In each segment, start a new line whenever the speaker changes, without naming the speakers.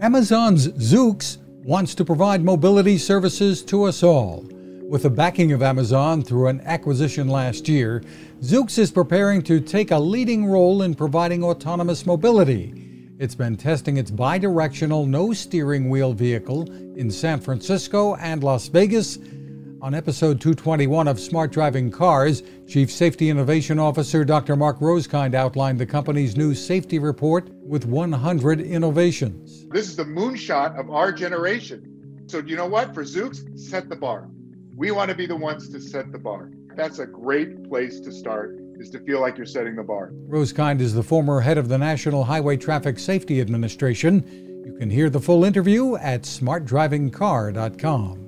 Amazon's Zoox wants to provide mobility services to us all. With the backing of Amazon through an acquisition last year, Zoox is preparing to take a leading role in providing autonomous mobility. It's been testing its bidirectional no steering wheel vehicle in San Francisco and Las Vegas on episode 221 of Smart Driving Cars, Chief Safety Innovation Officer Dr. Mark Rosekind outlined the company's new safety report with 100 innovations.
This is the moonshot of our generation. So, you know what? For Zoox, set the bar. We want to be the ones to set the bar. That's a great place to start, is to feel like you're setting the bar.
Rosekind is the former head of the National Highway Traffic Safety Administration. You can hear the full interview at smartdrivingcar.com.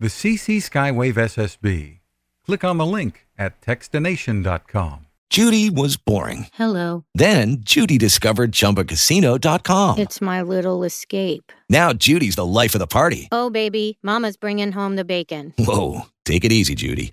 The CC Skywave SSB. Click on the link at techstination.com.
Judy was boring.
Hello.
Then Judy discovered ChumbaCasino.com.
It's my little escape.
Now Judy's the life of the party.
Oh, baby, Mama's bringing home the bacon.
Whoa, take it easy, Judy.